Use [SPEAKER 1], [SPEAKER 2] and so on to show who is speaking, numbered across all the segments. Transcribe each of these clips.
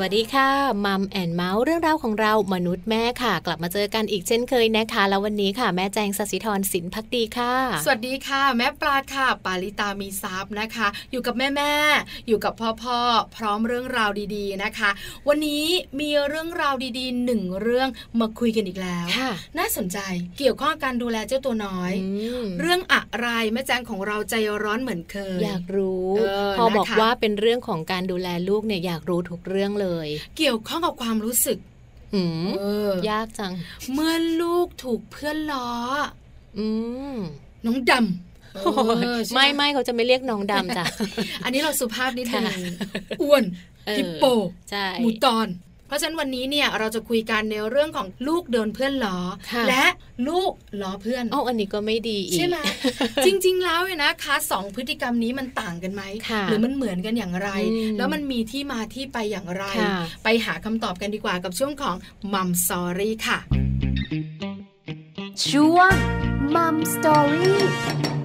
[SPEAKER 1] วัสดีค่ะ Mom and Mouth เรื่องราวของเรามนุษย์แม่ค่ะ กลับมาเจอกันอีกเช่นเคยนะคะ แล้ววันนี้ค่ะ แม่แจงสศิธรสินพักดีค่ะ
[SPEAKER 2] สวัสดีค่ะ แม่ปลาค่ะ ปาลิตามีซับนะคะ อยู่กับแม่แม่อยู่กับพ่อพ่อพร้อมเรื่องราวดีๆนะคะ วันนี้มีเรื่องราวดีๆหนึ่งเรื่องมาคุยกันอีกแล้วน่าสนใจเกี่ยวข้องการดูแลเจ้าตัวน้อย เรื่องอะไรแม่แจงของเราใจร้อนเหมือนเคย
[SPEAKER 1] อยากรู้พอบอกว่าเป็นเรื่องของการดูแลลูกเนี่ยอยากรู้ทุกเรื่องเลย
[SPEAKER 2] เกี่ยวข้องกับความรู้สึก
[SPEAKER 1] อืมยากจัง
[SPEAKER 2] เมื่อลูกถูกเพื่อนล้อ
[SPEAKER 1] อืม
[SPEAKER 2] น้องดำ
[SPEAKER 1] ไม่ไม่เขาจะไม่เรียกน้องดำจ้ะ
[SPEAKER 2] อันนี้เราสุภาพนิดนึงอ้วนฮิปโปหมูตอน เพราะฉะนั้นวันนี้เนี่ยเราจะคุยกันในเรื่องของลูกเดินเพื่อนล้อ และลูกล้อเพื่อน
[SPEAKER 1] อ๋ออันนี้ก็ไม่ดี
[SPEAKER 2] ใช่ไหมจริง ๆ แล้วเนี่ยนะคะสองพฤติกรรมนี้มันต่างกันไหมหรือมันเหมือนกันอย่างไร แล้วมันมีที่มาที่ไปอย่างไร ไปหาคำตอบกันดีกว่ากับช่วงของมัมสอรี่ค่ะ
[SPEAKER 3] ช่วงมัมสอรี่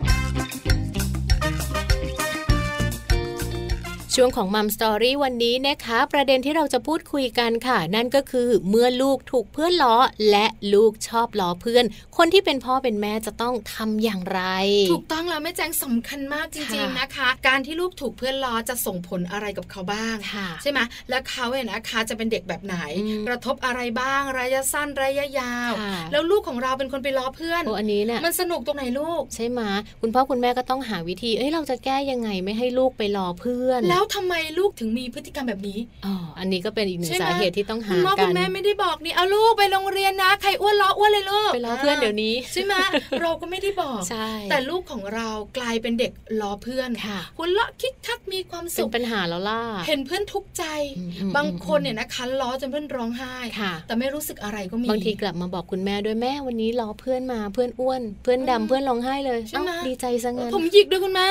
[SPEAKER 1] ช่วงของมัมสตอรี่วันนี้นะคะ ประเด็นที่เราจะพูดคุยกันค่ะ นั่นก็คือเมื่อลูกถูกเพื่อนล้อและลูกชอบล้อเพื่อน คนที่เป็นพ่อเป็นแม่จะต้องทำอย่างไร
[SPEAKER 2] ถูกต้องแล้วแม่แจงสำคัญมากจริงๆนะคะ การที่ลูกถูกเพื่อนล้อจะส่งผลอะไรกับเขาบ้าง ใช่ไหมและเขาเนี่ยนะคะจะเป็นเด็กแบบไหน กระทบอะไรบ้าง ระยะสั้นระยะยาว แล้วลูกของเราเป็นคนไปล้อเพื่อน
[SPEAKER 1] โอ้อันนี้เนี่ย
[SPEAKER 2] มันสนุกตรงไหนลูก
[SPEAKER 1] ใช่ไหมคุณพ่อคุณแม่ก็ต้องหาวิธีเอ้ยเราจะแก้ยังไงไม่ให้ลูกไปล้อเพื่อน
[SPEAKER 2] แล้วแล้วทำไมลูกถึงมีพฤติกรรมแบบนี้
[SPEAKER 1] อ๋ออันนี้ก็เป็นอีกหนึ่งสาเหตุที่ต้องหากัน
[SPEAKER 2] คุณพ่อคุณแม่ไม่ได้บอกนี่เอาลูกไปโรงเรียนนะใครอ้วนล้ออ้วนเลยลูก
[SPEAKER 1] ไปล้อเพื่อนเดี๋ยวนี้
[SPEAKER 2] ใช่ไหมเราก็ไม่ได้บอก
[SPEAKER 1] ใช่
[SPEAKER 2] แต่ลูกของเรากลายเป็นเด็กล้อเพื่อน
[SPEAKER 1] ค่ะ
[SPEAKER 2] คุณเลาะคิกทักมีความสุ
[SPEAKER 1] ขเป็นปัญหาแล้วล่ะ
[SPEAKER 2] เห็นเพื่อนทุกข์ใจ บางคนเนี่ยนะคะล้อจนเพื่อนร้องไห้แต่ไม่รู้สึกอะไรก็มี
[SPEAKER 1] บางทีกลับมาบอกคุณแม่ด้วยแม่วันนี้ล้อเพื่อนมาเพื่อนอ้วน เพื่อนดำเพื่อนร้องไห้เลยใช่ไหมดีใจซะงั้น
[SPEAKER 2] ผมหยิกด้วยคุณแม่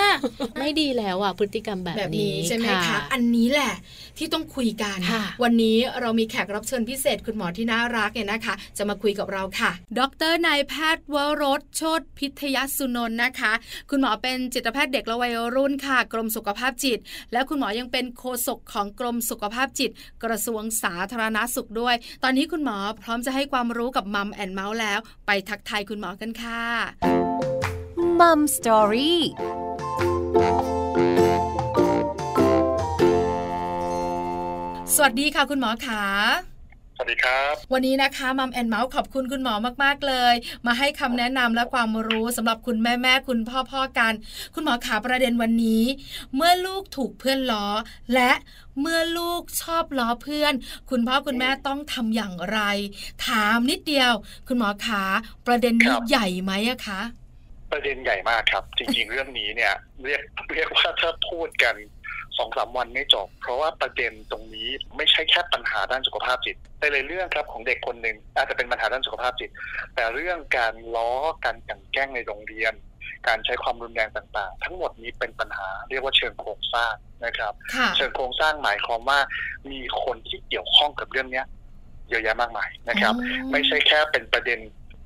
[SPEAKER 1] ไม่ดีแล้วอะพฤติกรรมแบบนี้
[SPEAKER 2] ใช่ไหมคะอันนี้แหละที่ต้องคุยกัน วันนี้เรามีแขกรับเชิญพิเศษคุณหมอที่น่ารักเนี่ยนะคะ จะมาคุยกับเราค่ะ ดรนายแพทย์วรสโชตพิทยสุนนท์นะคะ คุณหมอเป็นจิตแพทย์เด็กและวัยรุ่นค่ะ กรมสุขภาพจิต และคุณหมอยังเป็นโฆษกของกรมสุขภาพจิต กระทรวงสาธารณาสุขด้วย ตอนนี้คุณหมอพร้อมจะให้ความรู้กับมัมแอนเมาส์แล้ว ไปทักทายคุณหมอกันค่ะ
[SPEAKER 3] มัมสตอรี่
[SPEAKER 2] วัสดีค่ะคุณหมอขา
[SPEAKER 4] สวัสดีครับ
[SPEAKER 2] วันนี้นะคะมัมแอนเมาส์ขอบคุณคุณหมอมากๆเลย มาให้คำแนะนำและความรู้สำหรับคุณแม่แม่คุณพ่อพ่อกัน คุณหมอขาประเด็นวันนี้ เมื่อลูกถูกเพื่อนล้อ และเมื่อลูกชอบล้อเพื่อน คุณพ่อคุณแม่ต้องทำอย่างไร ถามนิดเดียว คุณหมอขาประเด็นนี้ใหญ่ไหมอะคะ
[SPEAKER 4] ประเด็นใหญ่มากครับ จริงๆ เรื่องนี้เนี่ย เรียกเรียกว่าถ้าพูดกัน สองสามวันไม่จบ เพราะว่าประเด็นตรงนี้ไม่ใช่แค่ปัญหาด้านสุขภาพจิตแต่เลยเรื่องครับของเด็กคนหนึ่งอาจจะเป็นปัญหาด้านสุขภาพจิต แต่เรื่องการล้อการกันแกล้งในโรงเรียน การใช้ความรุนแรงต่างๆ ทั้งหมดนี้เป็นปัญหาเรียกว่าเชิงโครงสร้างนะครับ เชิงโครงสร้างหมายความว่ามีคนที่เกี่ยวข้องกับเรื่องเนี้ยเยอะแยะมากมายนะครับ ไม่ใช่แค่เป็นประเด็น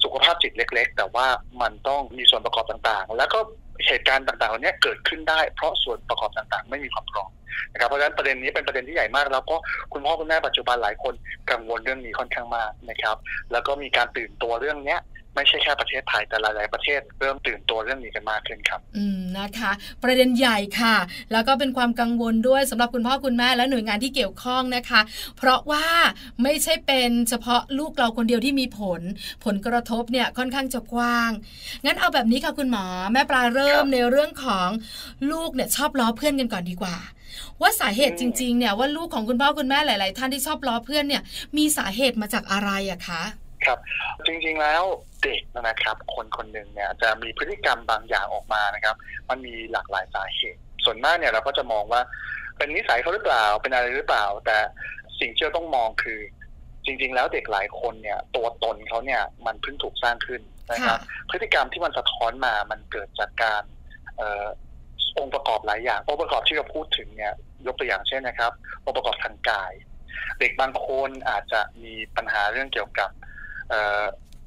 [SPEAKER 4] สุขภาพจิตเล็ก ๆ แต่ว่ามันต้องมีส่วนประกอบต่างๆ แล้วก็ เหตุการณ์ต่างๆเหล่านี้เกิดขึ้นได้ เพราะส่วนประกอบต่างๆ ไม่มีความพร้อมนะครับเพราะฉะนั้นประเด็นนี้เป็นประเด็นที่ใหญ่มาก แล้วก็คุณพ่อคุณแม่ปัจจุบันหลายคนกังวลเรื่องนี้ค่อนข้างมากนะครับ แล้วก็มีการตื่นตัวเรื่องเนี้ย ไม่ใช่แค่ประเทศไทยแต่หลาย ๆ ประเทศเริ่มตื่นตัวเรื่องนี้กันมากขึ้นครับ
[SPEAKER 2] อืมนะคะ ประเด็นใหญ่ค่ะ แล้วก็เป็นความกังวลด้วยสำหรับคุณพ่อคุณแม่และหน่วยงานที่เกี่ยวข้องนะคะ เพราะว่าไม่ใช่เป็นเฉพาะลูกเราคนเดียวที่มีผล ผลกระทบเนี่ยค่อนข้างจะกว้าง งั้นเอาแบบนี้ค่ะคุณหมอ แม่ปลาเริ่มในเรื่องของลูกเนี่ยชอบล้อเพื่อนกันก่อนดีกว่า ว่าสาเหตุจริง ๆ เนี่ยว่าลูกของคุณพ่อคุณแม่หลาย ๆ ท่านที่ชอบล้อเพื่อนเนี่ยมีสาเหตุมาจากอะไรอะคะ
[SPEAKER 4] ครับจริงๆแล้ว เด็กนะครับ คนคนหนึ่งเนี่ยจะมีพฤติกรรมบางอย่างออกมานะครับ มันมีหลากหลายสาเหตุ ส่วนมากเนี่ยเราก็จะมองว่า เป็นนิสัยเขาหรือเปล่าเป็นอะไรหรือเปล่า แต่สิ่งที่เราต้องมองคือ จริง ๆ แล้วเด็กหลายคนเนี่ย ตัวตนเขาเนี่ยมันเพิ่งถูกสร้างขึ้นนะครับ พฤติกรรมที่มันสะท้อนมามันเกิดจากการองค์ประกอบหลายอย่างองค์ประกอบที่เราพูดถึงเนี่ย ยกตัวอย่างเช่นนะครับ องค์ประกอบทางกาย เด็กบางคนอาจจะมีปัญหาเรื่องเกี่ยวกับ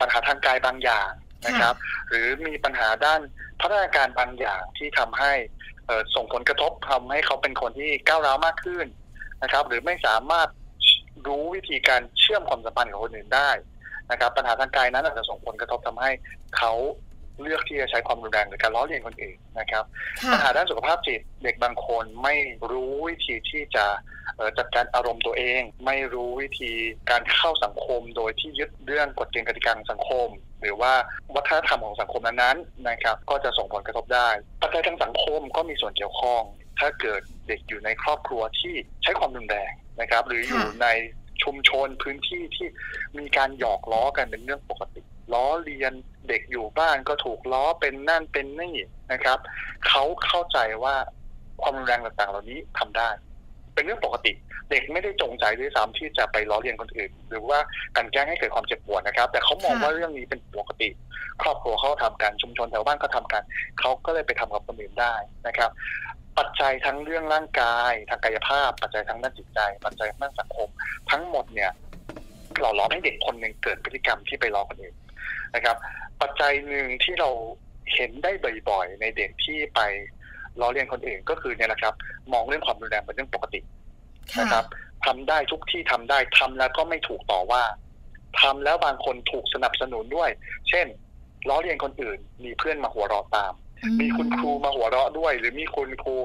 [SPEAKER 4] ปัญหาทางกายบางอย่างนะครับ หรือมีปัญหาด้านพัฒนาการบางอย่างที่ทำให้ส่งผลกระทบทำให้เขาเป็นคนที่ก้าวร้าวมากขึ้นนะครับ หรือไม่สามารถรู้วิธีการเชื่อมความสัมพันธ์กับคนอื่นได้นะครับ ปัญหาทางกายนั้นอาจจะส่งผลกระทบทำให้เขา เลือกที่จะใช้ความรุนแรงในการล้อเลียนคนอื่นนะครับปัญหาด้านสุขภาพจิตเด็กบางคนไม่รู้วิธีที่จะจัดการอารมณ์ตัวเอง ไม่รู้วิธีการเข้าสังคมโดยที่ยึดเรื่องกฎเกณฑ์กติกาสังคม หรือว่าวัฒนธรรมของสังคมนั้นๆนะครับ ก็จะส่งผลกระทบได้ ปัจจัยทางสังคมก็มีส่วนเกี่ยวข้อง ถ้าเกิดเด็กอยู่ในครอบครัวที่ใช้ความรุนแรงนะครับ หรืออยู่ในชุมชนพื้นที่ที่มีการหยอกล้อกันเป็นเรื่องปกติ ล้อเลียนเด็กอยู่บ้านก็ถูกล้อเป็นนั่นเป็นนี่นะครับเขาเข้าใจว่าความรุนแรงต่างๆ เหล่านี้ทำได้ เป็นเรื่องปกติ เด็กไม่ได้จงใจด้วยซ้ำที่จะไปล้อเลียนคนอื่น หรือว่าการแกล้งให้เกิดความเจ็บปวดนะครับ แต่เขามองว่าเรื่องนี้เป็นปกติ ครอบครัวเขาทำกันชุมชนแถวบ้านก็ทำกันเขาก็เลยไปทำกับคนอื่นได้นะครับ ปัจจัยทั้งเรื่องร่างกาย ทางกายภาพ ปัจจัยทั้งด้านจิตใจ ปัจจัยด้านสังคม ทั้งหมดเนี่ยหล่อหลอมให้เด็กคนหนึ่งเกิดพฤติกรรมที่ไปล้อคนอื่น นะครับ ปัจจัยหนึ่งที่เราเห็นได้บ่อยๆ ในเด็กที่ไปล้อเลียนคนอื่นก็คือเนี่ยแหละครับ มองเรื่องความรุนแรงเป็นเรื่องปกตินะครับทำได้ทุกที่ทำได้ทำแล้วก็ไม่ถูกต่อว่าทำแล้วบางคนถูกสนับสนุนด้วย เช่นล้อเลียนคนอื่นมีเพื่อนมาหัวเราะตาม มีคุณครูมาหัวเราะด้วย หรือมีคุณครู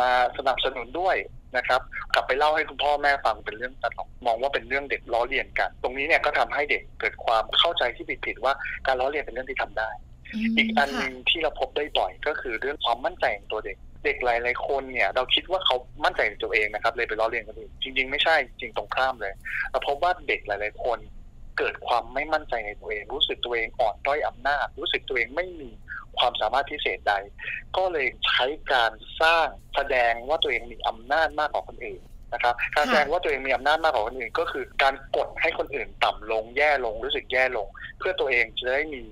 [SPEAKER 4] มาสนับสนุนด้วยนะครับ กลับไปเล่าให้คุณพ่อแม่ฟังเป็นเรื่องตลกมองว่าเป็นเรื่องเด็กล้อเลียนกัน ตรงนี้เนี่ยก็ทำให้เด็กเกิดความเข้าใจที่ผิดๆว่าการล้อเลียนเป็นเรื่องที่ทำได้ อีกอันหนึ่งที่เราพบได้บ่อยก็คือเรื่องความมั่นใจของตัวเด็กเด็กหลายๆคนเนี่ยเราคิดว่าเขามั่นใจในตัวเองนะครับเลยไปล้อเลียนคนอื่นจริง ๆ ไม่ใช่จริงตรงข้ามเลยเราพบว่าเด็กหลาย ๆ คน เกิดความไม่มั่นใจในตัวเอง รู้สึกตัวเองอ่อนด้อยอำนาจ รู้สึกตัวเองไม่มีความสามารถพิเศษใด ก็เลยใช้การสร้างแสดงว่าตัวเองมีอำนาจมากกว่าคนอื่นนะครับการแสดงว่าตัวเองมีอำนาจมากกว่าคนอื่น ก็คือการกดให้คนอื่นต่ำลงแย่ลงรู้สึกแย่ลง เพื่อตัวเองจะได้มี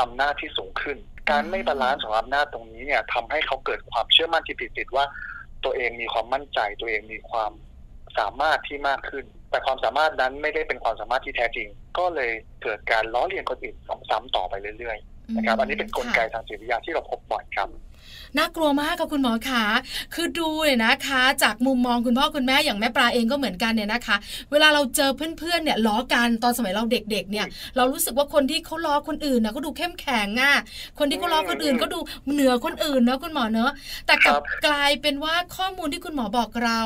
[SPEAKER 4] อำนาจที่สูงขึ้น การไม่ balance ของอำนาจตรงนี้เนี่ยทำให้เขาเกิดความเชื่อมั่นที่ผิดๆว่า ตัวเองมีความมั่นใจตัวเองมีความสามารถที่มากขึ้น แต่ความสามารถนั้นไม่ได้เป็นความสามารถที่แท้จริง ก็เลยเกิดการล้อเลียนคนอื่นซ้ำๆต่อไปเรื่อยๆนะครับ อันนี้เป็นกลไกทางจิตวิทยาที่เราพบบ่อยครับ
[SPEAKER 2] น่ากลัวมากค่ะคุณหมอขาคือดูเนี่ยนะคะ จากมุมมองคุณพ่อคุณแม่อย่างแม่ปลาเองก็เหมือนกันเนี่ยนะคะ เวลาเราเจอเพื่อนๆเนี่ยล้อกันตอนสมัยเราเด็กๆเนี่ย เรารู้สึกว่าคนที่เขาล้อคนอื่นนะก็ดูเข้มแข็งอะคนที่เขาล้อคนอื่นก็ดูเหนือคนอื่นเนอะคุณหมอเนอะแต่กลับกลายเป็นว่าข้อมูลที่คุณหมอบอกเรา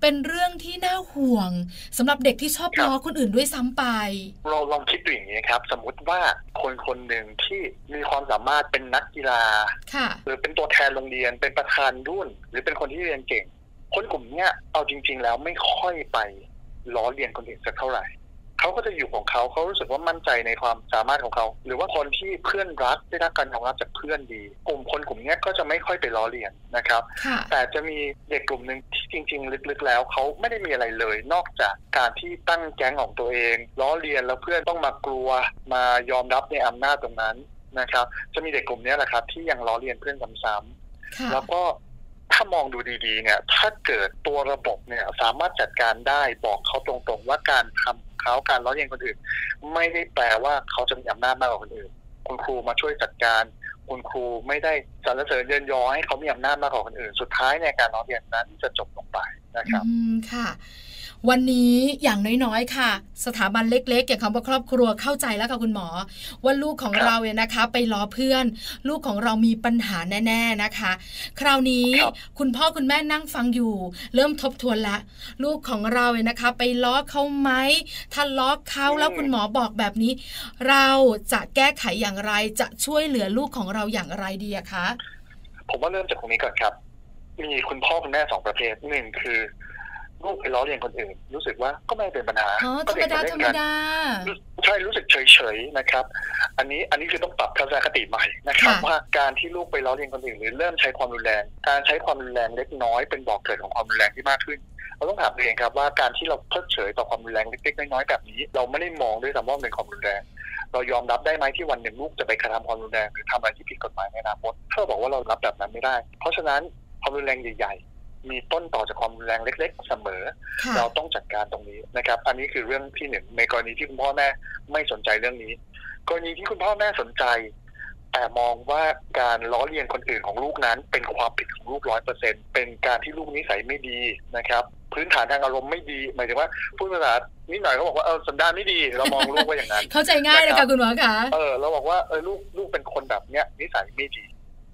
[SPEAKER 2] เป็นเรื่องที่น่าห่วงสำหรับเด็กที่ชอบล้อคนอื่นด้วยซ้ำไป
[SPEAKER 4] เราลองคิดดูอย่างนี้ครับ สมมุติว่าคนคนหนึ่งที่มีความสามารถเป็นนักกีฬาหรือเป็นตัวแทนโรงเรียนเป็นประธานรุ่น หรือเป็นคนที่เรียนเก่ง คนกลุ่มนี้เอาจริง ๆ แล้วไม่ค่อยไปล้อเลียนคนอื่นสักเท่าไหร่เขาก็จะอยู่ของเขาเขารู้สึกว่ามั่นใจในความสามารถของเขา หรือว่าคนที่เพื่อนรักได้รับการยอมรับจากเพื่อนดี กลุ่มคนกลุ่มนี้ก็จะไม่ค่อยไปล้อเลียนนะครับ แต่จะมีเด็กกลุ่มหนึ่งที่จริง ๆ ลึกๆ แล้วเขาไม่ได้มีอะไรเลย นอกจากการที่ตั้งแก๊งของตัวเองล้อเลียนแล้วเพื่อนต้องมากลัวมายอมรับในอำนาจตรงนั้น นะครับ จะมีเด็กกลุ่มนี้แหละครับ ที่ยังล้อเลียนเพื่อนซ้ำๆแล้วก็ถ้ามองดูดีๆ เนี่ย ถ้าเกิดตัวระบบเนี่ยสามารถจัดการได้บอกเขาตรงๆ ว่าการทำเขาการล้อเลียนคนอื่น ไม่ได้แปลว่าเขาจะมีอำนาจมากกว่าคนอื่น คุณครูมาช่วยจัดการ คุณครูไม่ได้สรรเสริญเยินยอให้เขามีอำนาจมากกว่าคนอื่น สุดท้ายในการล้อเลียนนั้นจะจบลงไปนะครับ
[SPEAKER 2] อืมค่ะ วันนี้อย่างน้อยๆ ค่ะ สถาบันเล็กๆอย่างคำว่าครอบครัวเข้าใจแล้วค่ะคุณหมอ ว่าลูกของเราเนี่ยนะคะ ไปล้อเพื่อน ลูกของเรามีปัญหาแน่ๆนะคะ คราวนี้คุณพ่อคุณแม่นั่งฟังอยู่ เริ่มทบทวนละ ลูกของเราเนี่ยนะคะ ไปล้อเขาไหมถ้าล้อเขาแล้วคุณหมอบอกแบบนี้ เราจะแก้ไขอย่างไรจะช่วยเหลือลูกของเราอย่างไรดีอะคะ
[SPEAKER 4] ผมว่าเริ่มจากตรงนี้ก่อนครับ มีคุณพ่อคุณแม่สองประเภทหนึ่งคือ ลูกไปล้อเลียนคนอื่น รู้สึกว่าก็ไม่เป็นปัญหา
[SPEAKER 2] ก็เด็กเล่นกัน
[SPEAKER 4] ใช่รู้สึกเฉยๆนะครับ อันนี้อันนี้คือต้องปรับทัศนคติใหม่นะครับว่าการที่ลูกไปล้อเลียนคนอื่นหรือเริ่มใช้ความรุนแรง การใช้ความรุนแรงเล็กน้อยเป็นบอกเกิดของความรุนแรงที่มากขึ้นเราต้องถามตัวเองครับว่าการที่เราเพิกเฉยต่อความรุนแรงเล็กๆน้อยๆแบบนี้ เราไม่ได้มองด้วยซ้ำว่าเป็นความรุนแรงเรายอมรับได้ไหมที่วันหนึ่งลูกจะไปกระทำความรุนแรงหรือทำอะไรที่ผิดกฎหมายในอนาคตถ้าบอกว่าเรารับแบบนั้นไม่ได้ เพราะฉะนั้นความรุนแรงใหญ่ มีต้นต่อจากความรุนแรงเล็ก ๆ เสมอ เราต้องจัดการตรงนี้นะครับ อันนี้คือเรื่องที่หนึ่งในกรณีที่คุณพ่อแม่ไม่สนใจเรื่องนี้ กรณีที่คุณพ่อแม่สนใจ แต่มองว่าการล้อเลียนคนอื่นของลูกนั้น เป็นความผิดของลูกร้อยเปอร์เซ็นเป็นการที่ลูกนิสัยไม่ดีนะครับ พื้นฐานทางอารมณ์ไม่ดี หมายถึงว่าพูดภาษานิดหน่อยเขาบอกว่าเออสันดานไม่ดีเรามองลูกว่าอย่างนั้น
[SPEAKER 2] เข้าใจง่ายเลยค่ะคุณหมอคะ
[SPEAKER 4] เออเราบอกว่าเออลูกลูกเป็นคนแบบเนี้ยนิสัยไม่ดี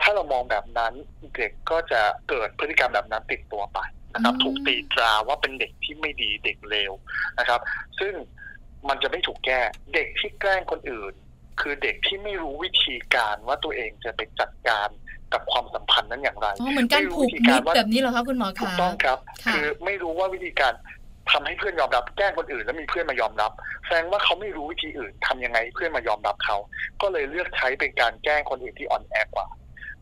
[SPEAKER 4] ถ้าเรามองแบบนั้นเด็กก็จะเกิดพฤติกรรมแบบนั้นติดตัวไปนะครับ ถูกตีตราว่าเป็นเด็กที่ไม่ดีเด็กเลวนะครับ ซึ่งมันจะไม่ถูกแก้เด็กที่แกล้งคนอื่น คือเด็กที่ไม่รู้วิธีการว่าตัวเองจะไปจัดการกับความสัมพันธ์นั้นอย่างไร
[SPEAKER 2] อ๋อเหมือนการผูกมิตรแบบนี้เหรอคะคุณหมอคะถู
[SPEAKER 4] กต้องครับ คือไม่รู้ว่าวิธีการทำให้เพื่อนยอมรับแกล้งคนอื่น แล้วมีเพื่อนมายอมรับ แสดงว่าเขาไม่รู้วิธีอื่นทำยังไงเพื่อนมายอมรับเขา ก็เลยเลือกใช้เป็นการแกล้งคนอื่นที่อ่อนแอกว่า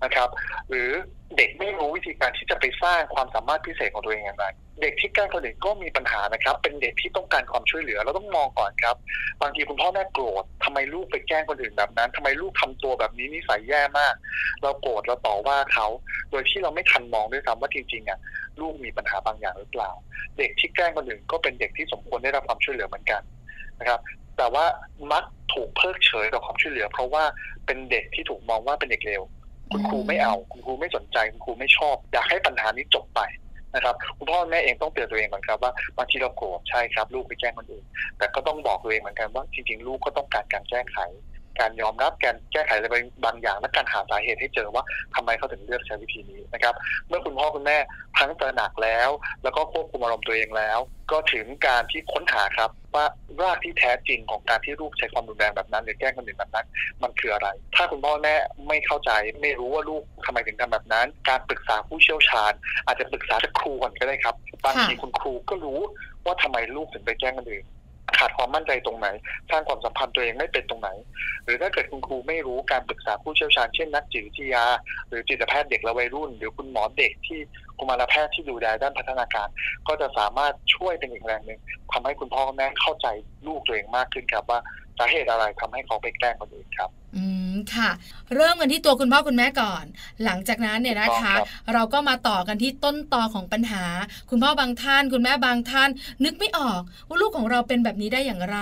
[SPEAKER 4] นะครับ หรือเด็กไม่รู้วิธีการที่จะไปสร้างความสามารถพิเศษของตัวเองอย่างไรเด็กที่แกล้งคนอื่นก็มีปัญหานะครับ เป็นเด็กที่ต้องการความช่วยเหลือเราต้องมองก่อนครับ บางทีคุณพ่อแม่โกรธทำไมลูกไปแกล้งคนอื่นแบบนั้นทำไมลูกทำตัวแบบนี้นิสัยแย่มาก เราโกรธเราต่อว่าเขา โดยที่เราไม่ทันมองด้วยซ้ำว่าจริงๆอะลูกมีปัญหาบางอย่างหรือเปล่า เด็กที่แกล้งคนอื่นก็เป็นเด็กที่สมควรได้รับความช่วยเหลือเหมือนกันนะครับแต่ว่ามักถูกเพิกเฉยต่อความช่วยเหลือ เพราะว่าเป็นเด็กที่ถูกมองว่าเป็นเด็กเลว คุณครูไม่เอา คุณครูไม่สนใจ คุณครูไม่ชอบ อยากให้ปัญหานี้จบไปนะครับคุณพ่อแม่เองต้องเตือนตัวเองเหมือนกันว่าบางทีเราโกรธใช่ครับ ลูกไปแจ้งคนอื่น แต่ก็ต้องบอกตัวเองเหมือนกันว่าจริงๆ ลูกก็ต้องการการแก้ไข การยอมรับการแก้ไขอะไรบางอย่างและการหาสาเหตุให้เจอว่าทำไมเขาถึงเลือกใช้วิธีนี้นะครับ เมื่อคุณพ่อคุณแม่ทั้งตระหนักแล้ว แล้วก็ควบคุมอารมณ์ตัวเองแล้ว ก็ถึงการที่ค้นหาครับว่ารากที่แท้จริงของการที่ลูกใช้ความรุนแรงแบบนั้น หรือแกล้งคนอื่นแบบนั้น มันคืออะไร ถ้าคุณพ่อแม่ไม่เข้าใจไม่รู้ว่าลูกทำไมถึงทำแบบนั้น การปรึกษาผู้เชี่ยวชาญ อาจจะปรึกษาจากครูก่อนก็ได้ครับบางทีคุณครูก็รู้ว่าทำไมลูกถึงไปแกล้งคนอื่น ขาดความมั่นใจตรงไหน สร้างความสัมพันธ์ตัวเองไม่เป็นตรงไหน หรือถ้าเกิดคุณครูไม่รู้การปรึกษาผู้เชี่ยวชาญเช่นนักจิตวิทยา หรือจิตแพทย์เด็กและวัยรุ่น หรือคุณหมอเด็กที่กุมารแพทย์ที่ดูแลด้านพัฒนาการ ก็จะสามารถช่วยเป็นอีกแรงหนึ่งทำให้คุณพ่อแม่เข้าใจลูกตัวเองมากขึ้นครับว่าสาเหตุอะไรทำให้เขาไปแกล้งคนอื่นครับ
[SPEAKER 2] อืมค่ะ เริ่มกันที่ตัวคุณพ่อคุณแม่ก่อน หลังจากนั้นเนี่ยนะคะ เราก็มาต่อกันที่ต้นตอของปัญหา คุณพ่อบางท่าน คุณแม่บางท่าน นึกไม่ออกว่าลูกของเราเป็นแบบนี้ได้อย่างไร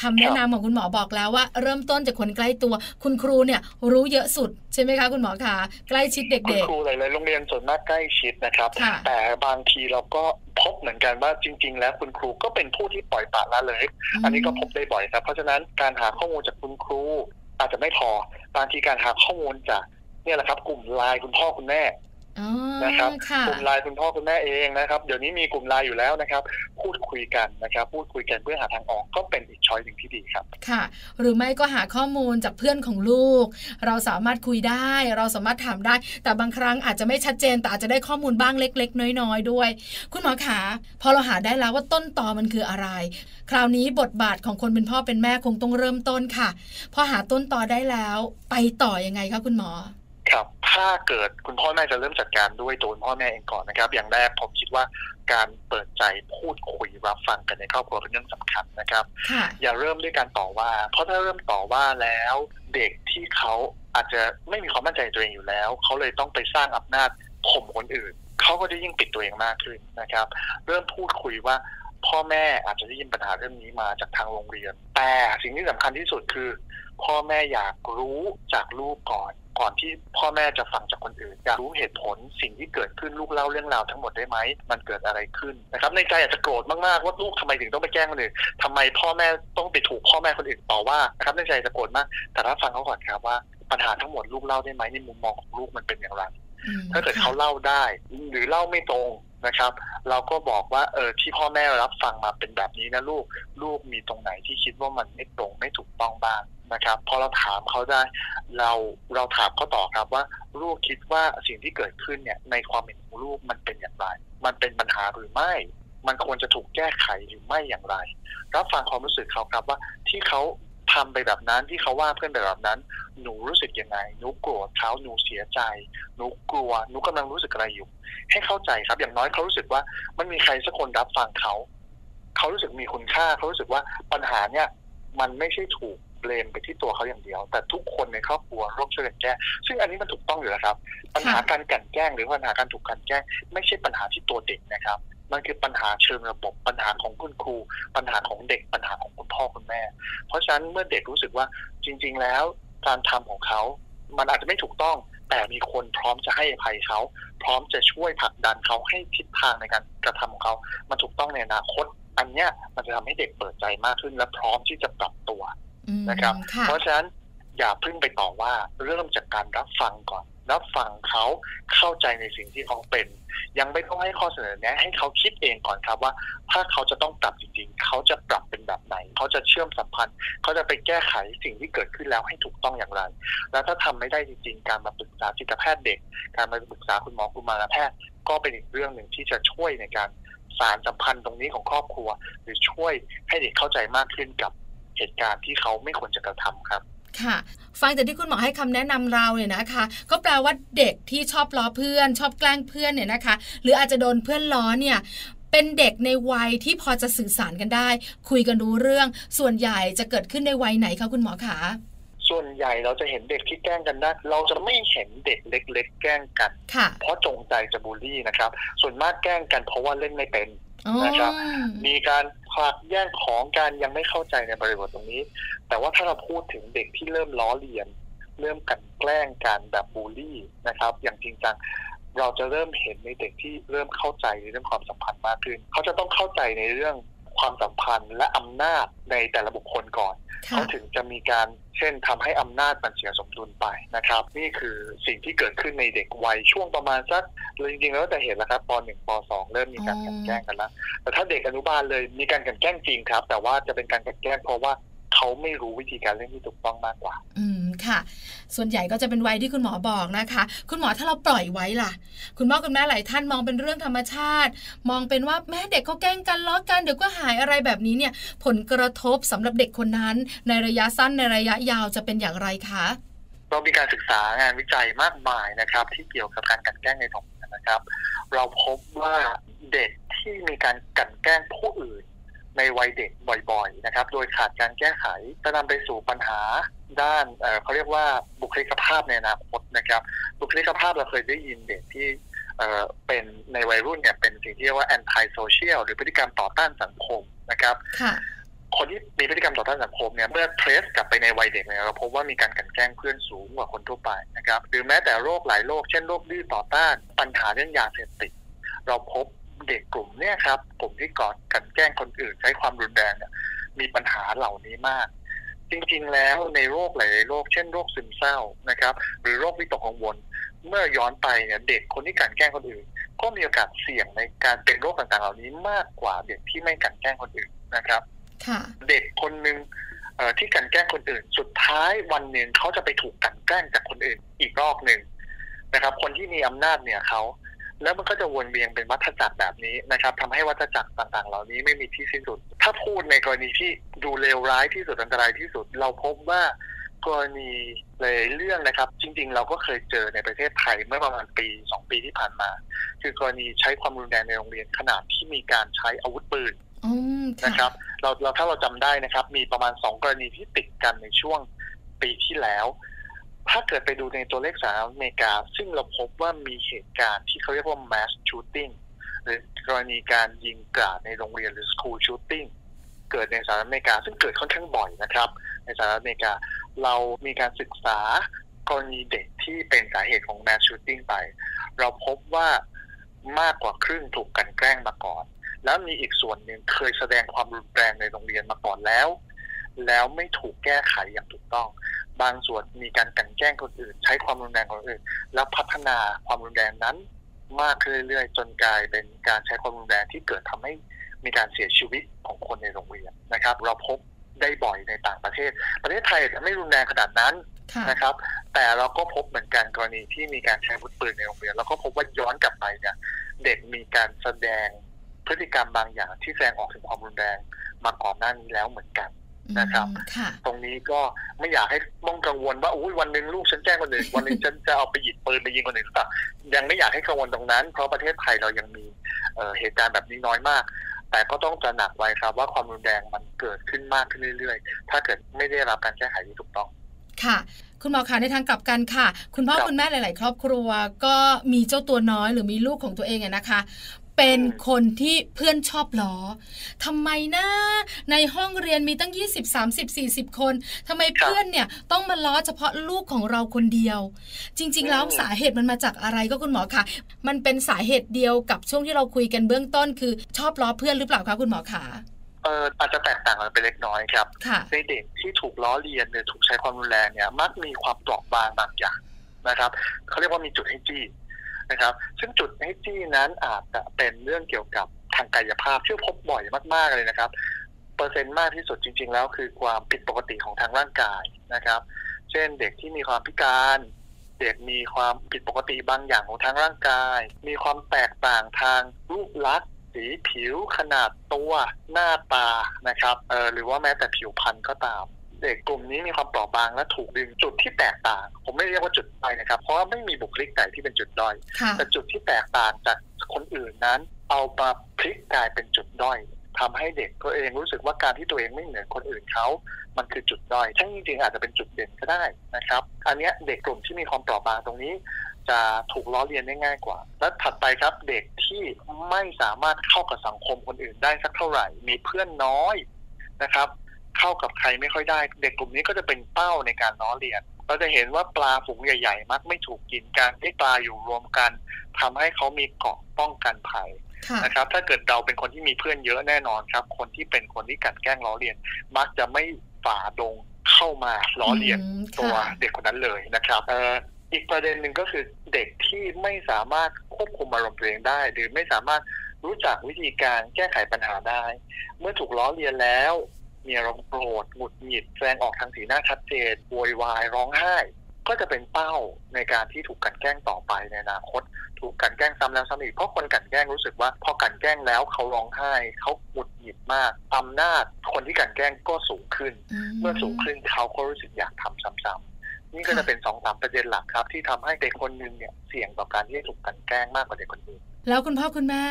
[SPEAKER 2] คำแนะนำของคุณหมอบอกแล้วว่า เริ่มต้นจากคนใกล้ตัว คุณครูเนี่ยรู้เยอะสุดใช่ไหมคะคุณหมอคะใกล้ชิดเด็กๆ
[SPEAKER 4] คุณครูหลายๆโรงเรียนส่วนมากใกล้ชิดนะครับ แต่บางทีเราก็พบเหมือนกันว่าจริง ๆ แล้วคุณครูก็เป็นผู้ที่ปล่อยปละละเลย อันนี้ก็พบได้บ่อยครับ เพราะฉะนั้นการหาข้อมูลจากคุณครู อาจจะไม่พอบางทีการหาข้อมูลจากเนี่ยแหละครับ กลุ่มไลน์คุณพ่อคุณแม่ นะครับกลุ่มไลน์คุณพ่อคุณแม่เองนะครับเดี๋ยวนี้มีกลุ่มไลน์อยู่แล้วนะครับ พูดคุยกันนะครับ พูดคุยกันเพื่อหาทางออกก็เป็นอีกช้อยหนึ่งที่ดีครับ
[SPEAKER 2] ค่ะ หรือไม่ก็หาข้อมูลจากเพื่อนของลูก เราสามารถคุยได้ เราสามารถถามได้ แต่บางครั้งอาจจะไม่ชัดเจนแต่อาจจะได้ข้อมูลบ้างเล็ก ๆ น้อยๆด้วย คุณหมอขาพอเราหาได้แล้วว่าต้นตอมันคืออะไร คราวนี้บทบาทของคนเป็นพ่อเป็นแม่คงต้องเริ่มต้นค่ะพอหาต้นตอได้แล้ว ไปต่อยังไงคะคุณหมอ
[SPEAKER 4] ครับถ้าเกิดคุณพ่อแม่จะเริ่มจัดการด้วยตัวพ่อแม่เองก่อนนะครับ อย่างแรกผมคิดว่าการเปิดใจพูดคุยรับฟังกันในครอบครัวเป็นเรื่องสำคัญนะครับ อย่าเริ่มด้วยการต่อว่า เพราะถ้าเริ่มต่อว่าแล้วเด็กที่เขาอาจจะไม่มีความมั่นใจตัวเองอยู่แล้ว เขาเลยต้องไปสร้างอำนาจข่มคนอื่น เขาก็จะยิ่งปิดตัวเองมากขึ้นนะครับ เริ่มพูดคุยว่า พ่อแม่อาจจะได้ยินปัญหาเรื่องนี้มาจากทางโรงเรียน แต่สิ่งที่สำคัญที่สุดคือ พ่อแม่อยากรู้จากลูกก่อน ก่อนที่พ่อแม่จะฟังจากคนอื่น อยากรู้เหตุผลสิ่งที่เกิดขึ้นลูกเล่าเรื่องราวทั้งหมดได้ไหม มันเกิดอะไรขึ้นนะครับในใจอาจจะโกรธมากๆว่าลูกทำไมถึงต้องไปแกล้งคนอื่นทำไมพ่อแม่ต้องไปถูกพ่อแม่คนอื่นต่อว่านะครับในใจจะโกรธมาก แต่ถ้าฟังเขาก่อนครับว่าปัญหาทั้งหมดลูกเล่าได้ไหมในมุมมองของลูกมันเป็นอย่างไรถ้าเกิดเขาเล่าได้ หรือเล่าไม่ตรง นะครับ เราก็บอกว่าเออที่พ่อแม่รับฟังมาเป็นแบบนี้นะลูกลูกมีตรงไหนที่คิดว่ามันไม่ตรงไม่ถูกต้องบ้างนะครับพอเราถามเขาได้เราเราถามเขาต่อครับว่า ลูกคิดว่าสิ่งที่เกิดขึ้นเนี่ยในความเห็นของลูกมันเป็นอย่างไร มันเป็นปัญหาหรือไม่ มันควรจะถูกแก้ไขหรือไม่อย่างไร รับฟังความรู้สึกเขาครับว่าที่เขา ทำไปแบบนั้นที่เขาว่าเพื่อนไปแบบนั้น หนูรู้สึกยังไงหนูโกรธเขาหนูเสียใจหนูกลัวหนูกำลังรู้สึกอะไรอยู่ ให้เข้าใจครับ อย่างน้อยเขารู้สึกว่ามันมีใครสักคนรับฟังเขาเขารู้สึกมีคุณค่าเขารู้สึกว่าปัญหาเนี่ย มันไม่ใช่ถูกเบลมไปที่ตัวเขาอย่างเดียว แต่ทุกคนในครอบครัวร่วมช่วยกันแก้ซึ่งอันนี้มันถูกต้องอยู่แล้วครับ ปัญหาการกันแกล้งหรือปัญหาการถูกกันแกล้งไม่ใช่ปัญหาที่ตัวเด็กนะครับ มันคือปัญหาเชิงระบบปัญหาของคุณครู ปัญหาของเด็กปัญหาของคุณพ่อคุณแม่ เพราะฉะนั้นเมื่อเด็กรู้สึกว่าจริง ๆ แล้วการทำของเขา มันอาจจะไม่ถูกต้อง แต่มีคนพร้อมจะให้อภัยเขา พร้อมจะช่วยผลักดันเขาให้ทิศทางในการกระทำของเขามันถูกต้องในอนาคต อันเนี้ยมันจะทำให้เด็กเปิดใจมากขึ้นและพร้อมที่จะปรับตัวนะครับ เพราะฉะนั้นอย่าพึ่งไปต่อว่าเริ่มจากการรับฟังก่อน รับฟังเขาเข้าใจในสิ่งที่เขาเป็น ยังไม่ต้องให้ข้อเสนอแนะให้เขาคิดเองก่อนครับว่า ถ้าเขาจะต้องปรับจริงๆ เขาจะปรับเป็นแบบไหน เขาจะเชื่อมสัมพันธ์ เขาจะไปแก้ไขสิ่งที่เกิดขึ้นแล้วให้ถูกต้องอย่างไร แล้วถ้าทำไม่ได้จริงๆ การมาปรึกษาจิตแพทย์เด็ก การมาปรึกษาคุณหมอกุณมารแพทย์ ก็เป็นอีกเรื่องหนึ่งที่จะช่วยในการสารสัมพันธ์ตรงนี้ของครอบครัว หรือช่วยให้เด็กเข้าใจมากขึ้นกับเหตุการณ์ที่เขาไม่ควรจะกระทำครับ
[SPEAKER 2] ค่ะ ฟังจากที่คุณหมอให้คำแนะนำเราเนี่ยนะคะ ก็แปลว่าเด็กที่ชอบล้อเพื่อน ชอบแกล้งเพื่อนเนี่ยนะคะ หรืออาจจะโดนเพื่อนล้อเนี่ยเป็นเด็กในวัยที่พอจะสื่อสารกันได้ คุยกันรู้เรื่อง ส่วนใหญ่จะเกิดขึ้นในวัยไหนคะคุณหมอคะ
[SPEAKER 4] ส่วนใหญ่เราจะเห็นเด็กที่แกล้งกันได้เราจะไม่เห็นเด็กเล็ก ๆ แกล้งกัน เพราะจงใจจะบูลลี่นะครับ ส่วนมากแกล้งกันเพราะว่าเล่นไม่เป็น นะครับ มีการผลักแย่งของการยังไม่เข้าใจในบริบทตรงนี้ แต่ว่าถ้าเราพูดถึงเด็กที่เริ่มล้อเลียน เริ่มกันแกล้งกันแบบบูลลี่นะครับ อย่างจริงจังเราจะเริ่มเห็นในเด็กที่เริ่มเข้าใจในเรื่องความสัมพันธ์มากขึ้น เขาจะต้องเข้าใจในเรื่อง ความสัมพันธ์และอำนาจในแต่ละบุคคลก่อนเขาถึงจะมีการเช่นทำให้อำนาจมันเสียสมดุลไปนะครับ นี่คือสิ่งที่เกิดขึ้นในเด็กวัยช่วงประมาณสักจริงๆแล้วจะเห็นแล้วครับป .1 ป .2 เริ่มมีการกันแกล้งกันแล้วแต่ถ้าเด็กอนุบาลเลยมีการกันแกล้งจริงครับ แต่ว่าจะเป็นการกันแกล้งเพราะว่า เขาไม่รู้วิธีการเล่นที่ถูกต้องมากกว่า
[SPEAKER 2] อืมค่ะ ส่วนใหญ่ก็จะเป็นวัยที่คุณหมอบอกนะคะ คุณหมอถ้าเราปล่อยไว้ล่ะ คุณพ่อคุณแม่หลายท่านมองเป็นเรื่องธรรมชาติ มองเป็นว่าแม่เด็กเขาแกล้งกันล้อกันเดี๋ยวก็หายอะไรแบบนี้เนี่ย ผลกระทบสำหรับเด็กคนนั้น ในระยะสั้นในระยะยาวจะเป็นอย่างไรคะ
[SPEAKER 4] เรามีการศึกษางานวิจัยมากมายนะครับ ที่เกี่ยวกับการกันแกล้งในท้องนะครับ เราพบว่าเด็กที่มีการกันแกล้งผู้อื่น ในวัยเด็กบ่อยๆนะครับ โดยขาดการแก้ไขจะนำไปสู่ปัญหาด้านเขาเรียกว่าบุคลิกภาพในอนาคตนะครับ บุคลิกภาพเราเคยได้ยินเด็กที่เป็นในวัยรุ่นเนี่ยเป็นสิ่งที่เรียกว่า anti social หรือพฤติกรรมต่อต้านสังคมนะครับคนที่มีพฤติกรรมต่อต้านสังคมเนี่ยเมื่อเทรสกลับไปในวัยเด็กเนี่ยเราพบว่ามีการกันแกล้งเพื่อนสูงกว่าคนทั่วไปนะครับหรือแม้แต่โรคหลายโรคเช่นโรคดื้อต่อต้านปัญหาเรื่องยาเสพติดเราพบ เด็กกลุ่มเนี้ยครับกลุ่มที่กอดกันแกล้งคนอื่นใช้ความรุนแรงเนี่ยมีปัญหาเหล่านี้มาก จริงๆแล้วในโรคหลายโรคเช่นโรคซึมเศร้านะครับ หรือโรควิตกกังวล เมื่อย้อนไปเนี่ยเด็กคนที่กันแกล้งคนอื่น ก็มีโอกาสเสี่ยงในการเป็นโรคต่างๆ เหล่านี้มากกว่าเด็กที่ไม่กันแกล้งคนอื่นนะครับเด็กคนหนึ่งที่กันแกล้งคนอื่น สุดท้ายวันหนึ่งเขาจะไปถูกกันแกล้งจากคนอื่นอีกรอบหนึ่งนะครับ คนที่มีอำนาจเนี่ยเขา แล้วมันก็จะวนเวียนเป็นวัฏจักรแบบนี้นะครับทำให้วัฏจักรต่างๆ เหล่านี้ไม่มีที่สิ้นสุด ถ้าพูดในกรณีที่ดูเลวร้ายที่สุดอันตรายที่สุด เราพบว่ากรณีเลยเรื่องนะครับ จริง ๆ เราก็เคยเจอในประเทศไทยเมื่อประมาณปีสองปีที่ผ่านมา คือกรณีใช้ความรุนแรงในโรงเรียนขนาดที่มีการใช้อาวุธปืนนะครับเราเราถ้าเราจำได้นะครับ มีประมาณสองกรณีที่ติดกันในช่วงปีที่แล้ว ถ้าเกิดไปดูในตัวเลขสหรัฐอเมริกา ซึ่งเราพบว่ามีเหตุการณ์ที่เขาเรียกว่า mass shooting หรือกรณีการยิงกราดในโรงเรียนหรือ school shooting เกิดในสหรัฐอเมริกา ซึ่งเกิดค่อนข้างบ่อยนะครับ ในสหรัฐอเมริกา เรามีการศึกษากรณีเด็กที่เป็นสาเหตุของ mass shooting ไป เราพบว่ามากกว่าครึ่งถูกกันแกล้งมาก่อน แล้วมีอีกส่วนหนึ่งเคยแสดงความรุนแรงในโรงเรียนมาก่อนแล้ว แล้วไม่ถูกแก้ไขอย่างถูกต้อง บางส่วนมีการกันแกล้งคนอื่น ใช้ความรุนแรงคนอื่น แล้วพัฒนาความรุนแรงนั้น มากขึ้นเรื่อยๆจนกลายเป็นการใช้ความรุนแรงที่เกิดทำให้มีการเสียชีวิตของคนในโรงเรียนนะครับ เราพบได้บ่อยในต่างประเทศ ประเทศไทยไม่รุนแรงขนาดนั้นนะครับ แต่เราก็พบเหมือนกันกรณีที่มีการใช้วุธปืนในโรงเรียน แล้วก็พบว่าย้อนกลับไปเนี่ยเด็กมีการแสดงพฤติกรรมบางอย่างที่แสดงออกถึงความรุนแรงมาก่อนหน้านี้แล้วเหมือนกัน นะครับ ตรงนี้ก็ไม่อยากให้ต้องกังวลว่าอุ้ยวันหนึ่งลูกฉันแจ้งคนอื่นวันหนึ่งฉันจะเอาไปหยิบปืนไปยิงคนอื่นหรือเปล่ายังไม่อยากให้กังวลตรงนั้น เพราะประเทศไทยเรายังมีเหตุการณ์แบบนี้น้อยมาก แต่ก็ต้องตระหนักไว้ครับว่าความรุนแรงมันเกิดขึ้นมากขึ้นเรื่อยๆ ถ้าเกิดไม่ได้รับการแก้ไขที่ถูกต้อง
[SPEAKER 2] ค่ะคุณหมอคะในทางกลับกันค่ะ คุณพ่อคุณแม่หลาย ๆ ครอบครัวก็มีเจ้าตัวน้อยหรือมีลูกของตัวเองนะคะ เป็นคนที่เพื่อนชอบล้อทำไมนะในห้องเรียนมีตั้ง 20 30 40 คนทำไมเพื่อนเนี่ยต้องมาล้อเฉพาะลูกของเราคนเดียว จริง ๆ แล้วสาเหตุมันมาจากอะไรก็คุณหมอคะมันเป็นสาเหตุเดียวกับช่วงที่เราคุยกันเบื้องต้น คือชอบล้อเพื่อนหรือเปล่าคะคุณหมอคะ
[SPEAKER 4] เอออาจจะแตกต่างกันไปเล็กน้อยครับในเด็กที่ถูกล้อเลียนหรือถูกใช้ความรุนแรงเนี่ยมักมีความเปราะบางบางอย่างนะครับเขาเรียกว่ามีจุดให้จี้ นะครับ ซึ่งจุดให้จี้นั้นอาจจะเป็นเรื่องเกี่ยวกับทางกายภาพที่พบบ่อยมากๆเลยนะครับ เปอร์เซ็นต์มากที่สุดจริง ๆ แล้วคือความผิดปกติของทางร่างกายนะครับ เช่นเด็กที่มีความพิการเด็กมีความผิดปกติบางอย่างของทางร่างกาย มีความแตกต่างทางรูปลักษณ์สีผิวขนาดตัวหน้าตานะครับเออหรือว่าแม้แต่ผิวพรรณก็ตาม เด็กกลุ่มนี้มีความเปราะบางและถูกดึงจุดที่แตกต่าง ผมไม่เรียกว่าจุดด้อยนะครับ เพราะว่าไม่มีบุคลิกไหนที่เป็นจุดด้อย แต่จุดที่แตกต่างจากคนอื่นนั้น เอามาพลิกกลายเป็นจุดด้อยทำให้เด็กตัวเองรู้สึกว่าการที่ตัวเองไม่เหมือนคนอื่นเขามันคือจุดด้อยทั้งจริงๆอาจจะเป็นจุดเด่นก็ได้นะครับ อันนี้เด็กกลุ่มที่มีความเปราะบางตรงนี้ จะถูกล้อเลียนได้ง่ายกว่า และถัดไปครับเด็กที่ไม่สามารถเข้ากับสังคมคนอื่นได้สักเท่าไหร่ มีเพื่อนน้อยนะครับ เข้ากับใครไม่ค่อยได้ เด็กกลุ่มนี้ก็จะเป็นเป้าในการล้อเลียนเราจะเห็นว่าปลาฝูงใหญ่ ๆ มักไม่ถูกกินการที่ปลาอยู่รวมกันทำให้เขามีเกาะป้องกันภัยนะครับ ถ้าเกิดเราเป็นคนที่มีเพื่อนเยอะแน่นอนครับ คนที่เป็นคนที่กัดแกล้งล้อเลียน มักจะไม่ฝ่าดงเข้ามาล้อเลียนตัวเด็กคนนั้นเลยนะครับอีกประเด็นหนึ่งก็คือเด็กที่ไม่สามารถควบคุมอารมณ์ตัวเองได้ หรือไม่สามารถรู้จักวิธีการแก้ไขปัญหาได้ เมื่อถูกล้อเลียนแล้ว มีอารมณ์โกรธหงุดหงิดแสดงออกทางสีหน้าชัดเจนโวยวายร้องไห้ ก็จะเป็นเป้าในการที่ถูกกันแกล้งต่อไปในอนาคต ถูกกันแกล้งซ้ำแล้วซ้ำอีกเพราะคนกันแกล้งรู้สึกว่า พอกันแกล้งแล้วเขาร้องไห้เขาหงุดหงิดมากอำนาจคนที่กันแกล้งก็สูงขึ้น เมื่อสูงขึ้นเขาก็รู้สึกอยากทำซ้ำๆนี่ก็จะเป็นสองสามประเด็นหลักครับ ที่ทำให้เด็กคนหนึ่งเนี่ยเสี่ยงต่อการที่จะถูกกันแกล้งมากกว่าเด็กคนอื่น
[SPEAKER 2] แล้วคุณพ่อคุณแม่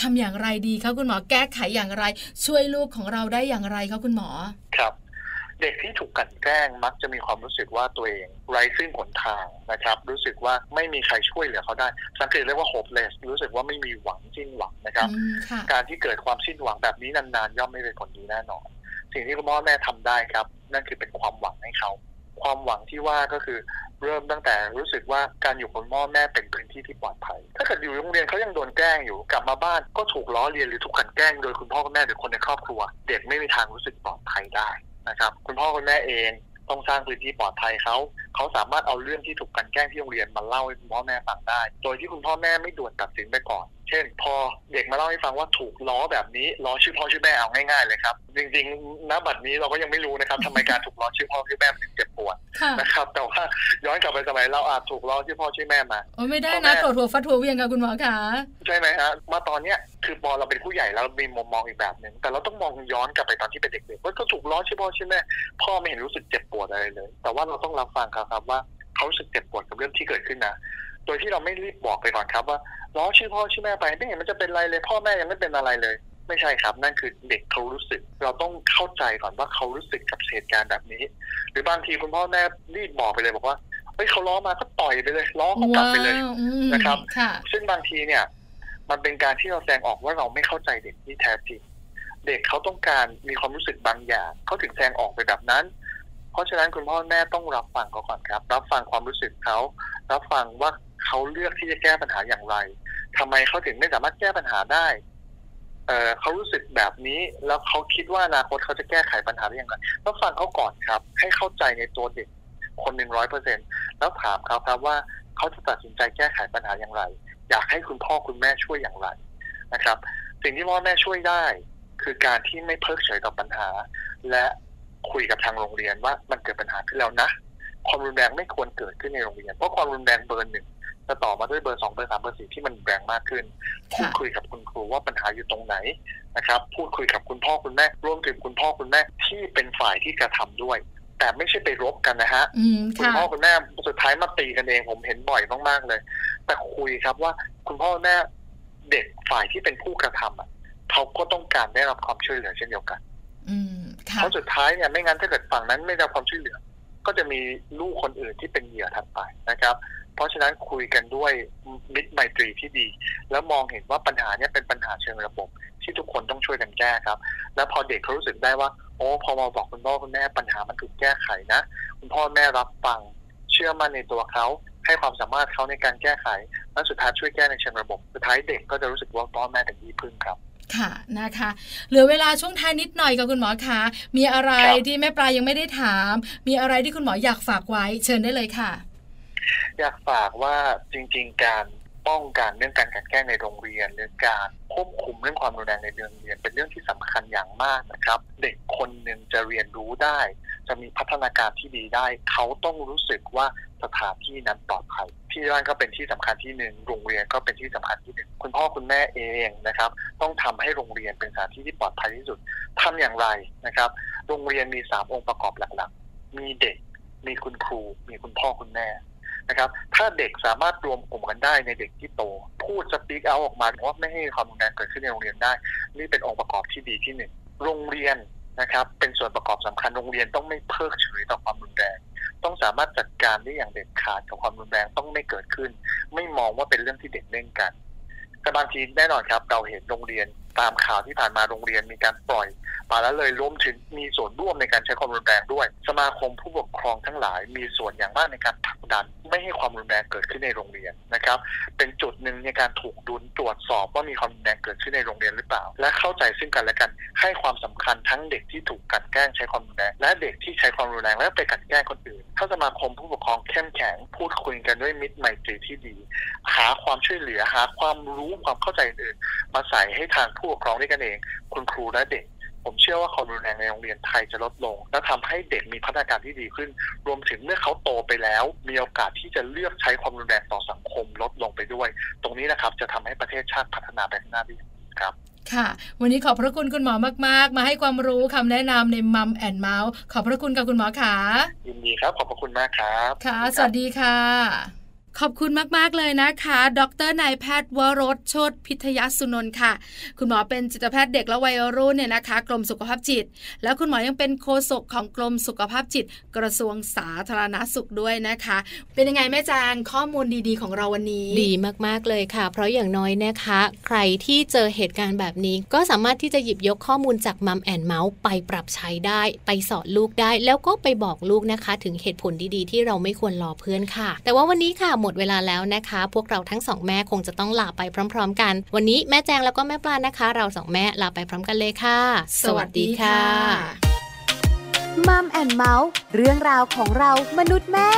[SPEAKER 2] ทำอย่างไรดีคะคุณหมอแก้ไขอย่างไร ช่วยลูกของเราได้อย่างไรคะคุณหมอ
[SPEAKER 4] ครับเด็กที่ถูกกันแกล้งมักจะมีความรู้สึกว่าตัวเองไร้ซึ่งหนทางนะครับ รู้สึกว่าไม่มีใครช่วยเหลือเขาได้ สังเกตเรียกว่า hopeless รู้สึกว่าไม่มีหวังสิ้นหวังนะครับ การที่เกิดความสิ้นหวังแบบนี้นานๆ ย่อมไม่เป็นผลดีแน่นอน สิ่งที่คุณพ่อแม่ทำได้ครับ นั่นคือเป็นความหวังให้เขา ความหวังที่ว่าก็คือเริ่มตั้งแต่รู้สึกว่าการอยู่กับพ่อแม่เป็นพื้นที่ที่ปลอดภัย ถ้าเกิดอยู่โรงเรียนเขายังโดนแกล้งอยู่กลับมาบ้านก็ถูกล้อเลียนหรือถูกขันแกล้งโดยคุณพ่อคุณแม่หรือคนในครอบครัว เด็กไม่มีทางรู้สึกปลอดภัยได้นะครับ คุณพ่อคุณแม่เองต้องสร้างพื้นที่ปลอดภัยเขาเขาสามารถเอาเรื่องที่ถูกกันแกล้งที่โรงเรียนมาเล่าให้คุณพ่อแม่ฟังได้ โดยที่คุณพ่อแม่ไม่ด่วนตัดสินไปก่อน เช่น พอเด็กมาเล่าให้ฟังว่าถูกล้อแบบนี้ล้อชื่อพ่อชื่อแม่เอาง่ายๆเลยครับ จริงๆณบัดนี้เราก็ยังไม่รู้นะครับทำไมการถูกล้อชื่อพ่อชื่อแม่ถึงเจ็บปวดนะครับ แต่ว่าย้อนกลับไปสมัยเราอาจถูกล้อชื่อพ่อชื่อแม่มา
[SPEAKER 2] โอ้ไม่ได้นะโกรธหัวฟัดหัวเวียงกับคุณหมอคะ
[SPEAKER 4] ใช่ไหมฮะมาตอนเนี้ยคือพอเราเป็นผู้ใหญ่แล้วมีมุมมองอีกแบบหนึ่งแต่เราต้องมองย้อนกลับไปตอนที่เป็นเด็กๆว่าก็ถูกล้อชื่อพ่อชื่อแม่พ่อไม่เห็นรู้สึกเจ็บปวดอะไรเลย แต่ว่าเราต้องรับฟังครับว่าเขารู้สึกเจ็บปวดกับเรื่องที่เกิดขึ้นนะโดยที่เราไม่รีบบอกไปก่อนครับว่าล้อชื่อพ่อชื่อแม่ไปไม่เห็นมันจะเป็นอะไรเลย พ่อแม่ยังไม่เป็นอะไรเลย ไม่ใช่ครับ นั่นคือเด็กเขารู้สึก เราต้องเข้าใจก่อนว่าเขารู้สึกกับเหตุการณ์แบบนี้ หรือบางทีคุณพ่อแม่รีบบอกไปเลยบอกว่าเฮ้ยเขาล้อมาก็ต่อยไปเลยล้อเขากลับไปเลยนะครับ ซึ่งบางทีเนี่ย มันเป็นการที่เราแสดงออกว่าเราไม่เข้าใจเด็กที่แท้จริงเด็กเขาต้องการมีความรู้สึกบางอย่างเขาถึงแสดงออกไปแบบนั้น เพราะฉะนั้นคุณพ่อแม่ต้องรับฟังเขาก่อนครับ รับฟังความรู้สึกเขา รับฟังว่าเขาเลือกที่จะแก้ปัญหาอย่างไรทำไมเขาถึงไม่สามารถแก้ปัญหาได้เเขารู้สึกแบบนี้แล้วเขาคิดว่าอนาคตเขาจะแก้ไขปัญหาได้อย่างไรต้องฟังเขาก่อนครับ ให้เข้าใจในตัวเด็กคนหนึ่งร้อยเปอร์เซ็นต์แล้วถามเขาครับว่าเขาจะตัดสินใจแก้ไขปัญหาอย่างไร อยากให้คุณพ่อคุณแม่ช่วยอย่างไรนะครับ สิ่งที่พ่อแม่ช่วยได้ คือการที่ไม่เพิกเฉยต่อปัญหา และ คุยกับทางโรงเรียนว่ามันเกิดปัญหาขึ้นแล้วนะ ความรุนแรงไม่ควรเกิดขึ้นในโรงเรียน เพราะความรุนแรงเบอร์หนึ่งจะต่อมาด้วยเบอร์สองเบอร์สามเบอร์สี่ที่มันแรงมากขึ้น พูดคุยกับคุณครูว่าปัญหาอยู่ตรงไหนนะครับ พูดคุยกับคุณพ่อคุณแม่รวมถึงคุณพ่อคุณแม่ที่เป็นฝ่ายที่กระทำด้วย แต่ไม่ใช่ไปรบกันนะฮะคุณพ่อคุณแม่สุดท้ายมาตีกันเองผมเห็นบ่อยมากๆเลย แต่คุยครับว่าคุณพ่อแม่เด็กฝ่ายที่เป็นผู้กระทำอะเขาก็ต้องการได้รับความช่วยเหลือเช่นเดียวกัน เพราะสุดท้ายเนี่ยไม่งั้นถ้าเกิดฝั่งนั้นไม่ได้ความช่วยเหลือ ก็จะมีลูกคนอื่นที่เป็นเหยื่อถัดไปนะครับ เพราะฉะนั้นคุยกันด้วยมิตรไมตรีที่ดี แล้วมองเห็นว่าปัญหาเนี้ยเป็นปัญหาเชิงระบบ ที่ทุกคนต้องช่วยกันแก้ครับ แล้วพอเด็กเขารู้สึกได้ว่า โอ้พอมาบอกคุณพ่อคุณแม่ปัญหามันถูกแก้ไขนะ คุณพ่อแม่รับฟังเชื่อมั่นในตัวเขาให้ความสามารถเขาในการแก้ไข และสุดท้ายช่วยแก้ในเชิงระบบ สุดท้ายเด็กก็จะรู้สึกว่าพ่อแม่เป็นที่พึ่งครับ
[SPEAKER 2] ค่ะนะคะเหลือเวลาช่วงท้ายนิดหน่อยกับคุณหมอคะมีอะไรที่แม่ปลายังไม่ได้ถาม มีอะไรที่คุณหมออยากฝากไว้เชิญได้เลยค่ะ
[SPEAKER 4] อยากฝากว่าจริง ๆ การป้องกันเรื่องการกันแกล้งในโรงเรียนหรือการควบคุมเรื่องความรุนแรงในโรงเรียน เป็นเรื่องที่สำคัญอย่างมากนะครับ เด็กคนหนึ่งจะเรียนรู้ได้ จะมีพัฒนาการที่ดีได้ เขาต้องรู้สึกว่า สถานที่นั้นปลอดภัยที่บ้านก็เป็นที่สำคัญที่หนึ่งโรงเรียนก็เป็นที่สำคัญที่หนึ่งคุณพ่อคุณแม่เองนะครับ ต้องทำให้โรงเรียนเป็นสถานที่ที่ปลอดภัยที่สุดทำอย่างไรนะครับ โรงเรียนมีสามองค์ประกอบหลักๆ มีเด็ก มีคุณครู มีคุณพ่อคุณแม่นะครับ ถ้าเด็กสามารถรวมกลุ่มกันได้ในเด็กที่โต พูดสปีกเอาออกมาว่าไม่ให้ความรุนแรงเกิดขึ้นในโรงเรียนได้ นี่เป็นองค์ประกอบที่ดีที่หนึ่งโรงเรียนนะครับ เป็นส่วนประกอบสำคัญโรงเรียนต้องไม่เพิกเฉยต่อความรุนแรง ต้องสามารถจัดการได้อย่างเด็ดขาดกับความรุนแรงต้องไม่เกิดขึ้น ไม่มองว่าเป็นเรื่องที่เด็กเล่นกันแต่บางทีแน่นอนครับ เราเห็นโรงเรียน ตามข่าวที่ผ่านมาโรงเรียนมีการปล่อยมาแล้วเลยล้มถึงมีส่วนร่วมในการใช้ความรุนแรงด้วย สมาคมผู้ปกครองทั้งหลายมีส่วนอย่างมากในการผลักดัน ไม่ให้ความรุนแรงเกิดขึ้นในโรงเรียนนะครับ เป็นจุดหนึ่งในการถูกดุลตรวจสอบว่ามีความรุนแรงเกิดขึ้นในโรงเรียนหรือเปล่า และเข้าใจซึ่งกันและกันให้ความสำคัญทั้งเด็กที่ถูกกันแกล้งใช้ความรุนแรงและเด็กที่ใช้ความรุนแรงและไปกันแกล้งคนอื่น ถ้าสมาคมผู้ปกครองเข้มแข็งพูดคุยกันด้วยมิตรไมตรีที่ดี หาความช่วยเหลือหาความรู้ความเข้าใจอื่นมาใส่ให้ทางผู้ปกครองด้วยกันเอง คุณครูและเด็ก ผมเชื่อว่าความรุนแรงในโรงเรียนไทยจะลดลง และทำให้เด็กมีพัฒนาการที่ดีขึ้น รวมถึงเมื่อเขาโตไปแล้ว มีโอกาสที่จะเลือกใช้ความรุนแรงต่อสังคมลดลงไปด้วย ตรงนี้นะครับจะทำให้ประเทศชาติพัฒนาไปข้างหน้าได้ครับ
[SPEAKER 2] ค่ะ วันนี้ขอบพระคุณคุณหมอมาก ๆ มาให้ความรู้คำแนะนำในมัมแอนเมาส์ขอบพระคุณกับคุณหมอขา
[SPEAKER 4] ยินดีครับ ขอบพระคุณมากครับ
[SPEAKER 2] ค่ะ สวัสดีค่ะ ขอบคุณมาก ๆ เลยนะคะ ดรนายแพทย์วรสโชตพิทยสุนนท์ค่ะ คุณหมอเป็นจิตแพทย์เด็กและวัยรุ่นเนี่ยนะคะ กรมสุขภาพจิต แล้วคุณหมอยังเป็นโฆษกของกรมสุขภาพจิต กระทรวงสาธารณสุขด้วยนะคะ เป็นยังไงแม่แจงข้อมูลดีๆ ของเราวันนี้
[SPEAKER 1] ดีมากๆเลยค่ะ เพราะอย่างน้อยนะคะ ใครที่เจอเหตุการณ์แบบนี้ ก็สามารถที่จะหยิบยกข้อมูลจากมัมแอนเมาส์ไปปรับใช้ได้ ไปสอนลูกได้ แล้วก็ไปบอกลูกนะคะ ถึงเหตุผลดีๆ ที่เราไม่ควรรอเพื่อนค่ะ แต่ว่าวันนี้ค่ะหมดเวลาแล้วนะคะ พวกเราทั้งสองแม่คงจะต้องลาไปพร้อม ๆ กัน วันนี้แม่แจงแล้วก็แม่ปลานะคะ เราสองแม่ลาไปพร้อมกันเลยค่ะ
[SPEAKER 2] สวัสดีค่ะ
[SPEAKER 3] มัมแอนเมาส์เรื่องราวของเรามนุษย์แม่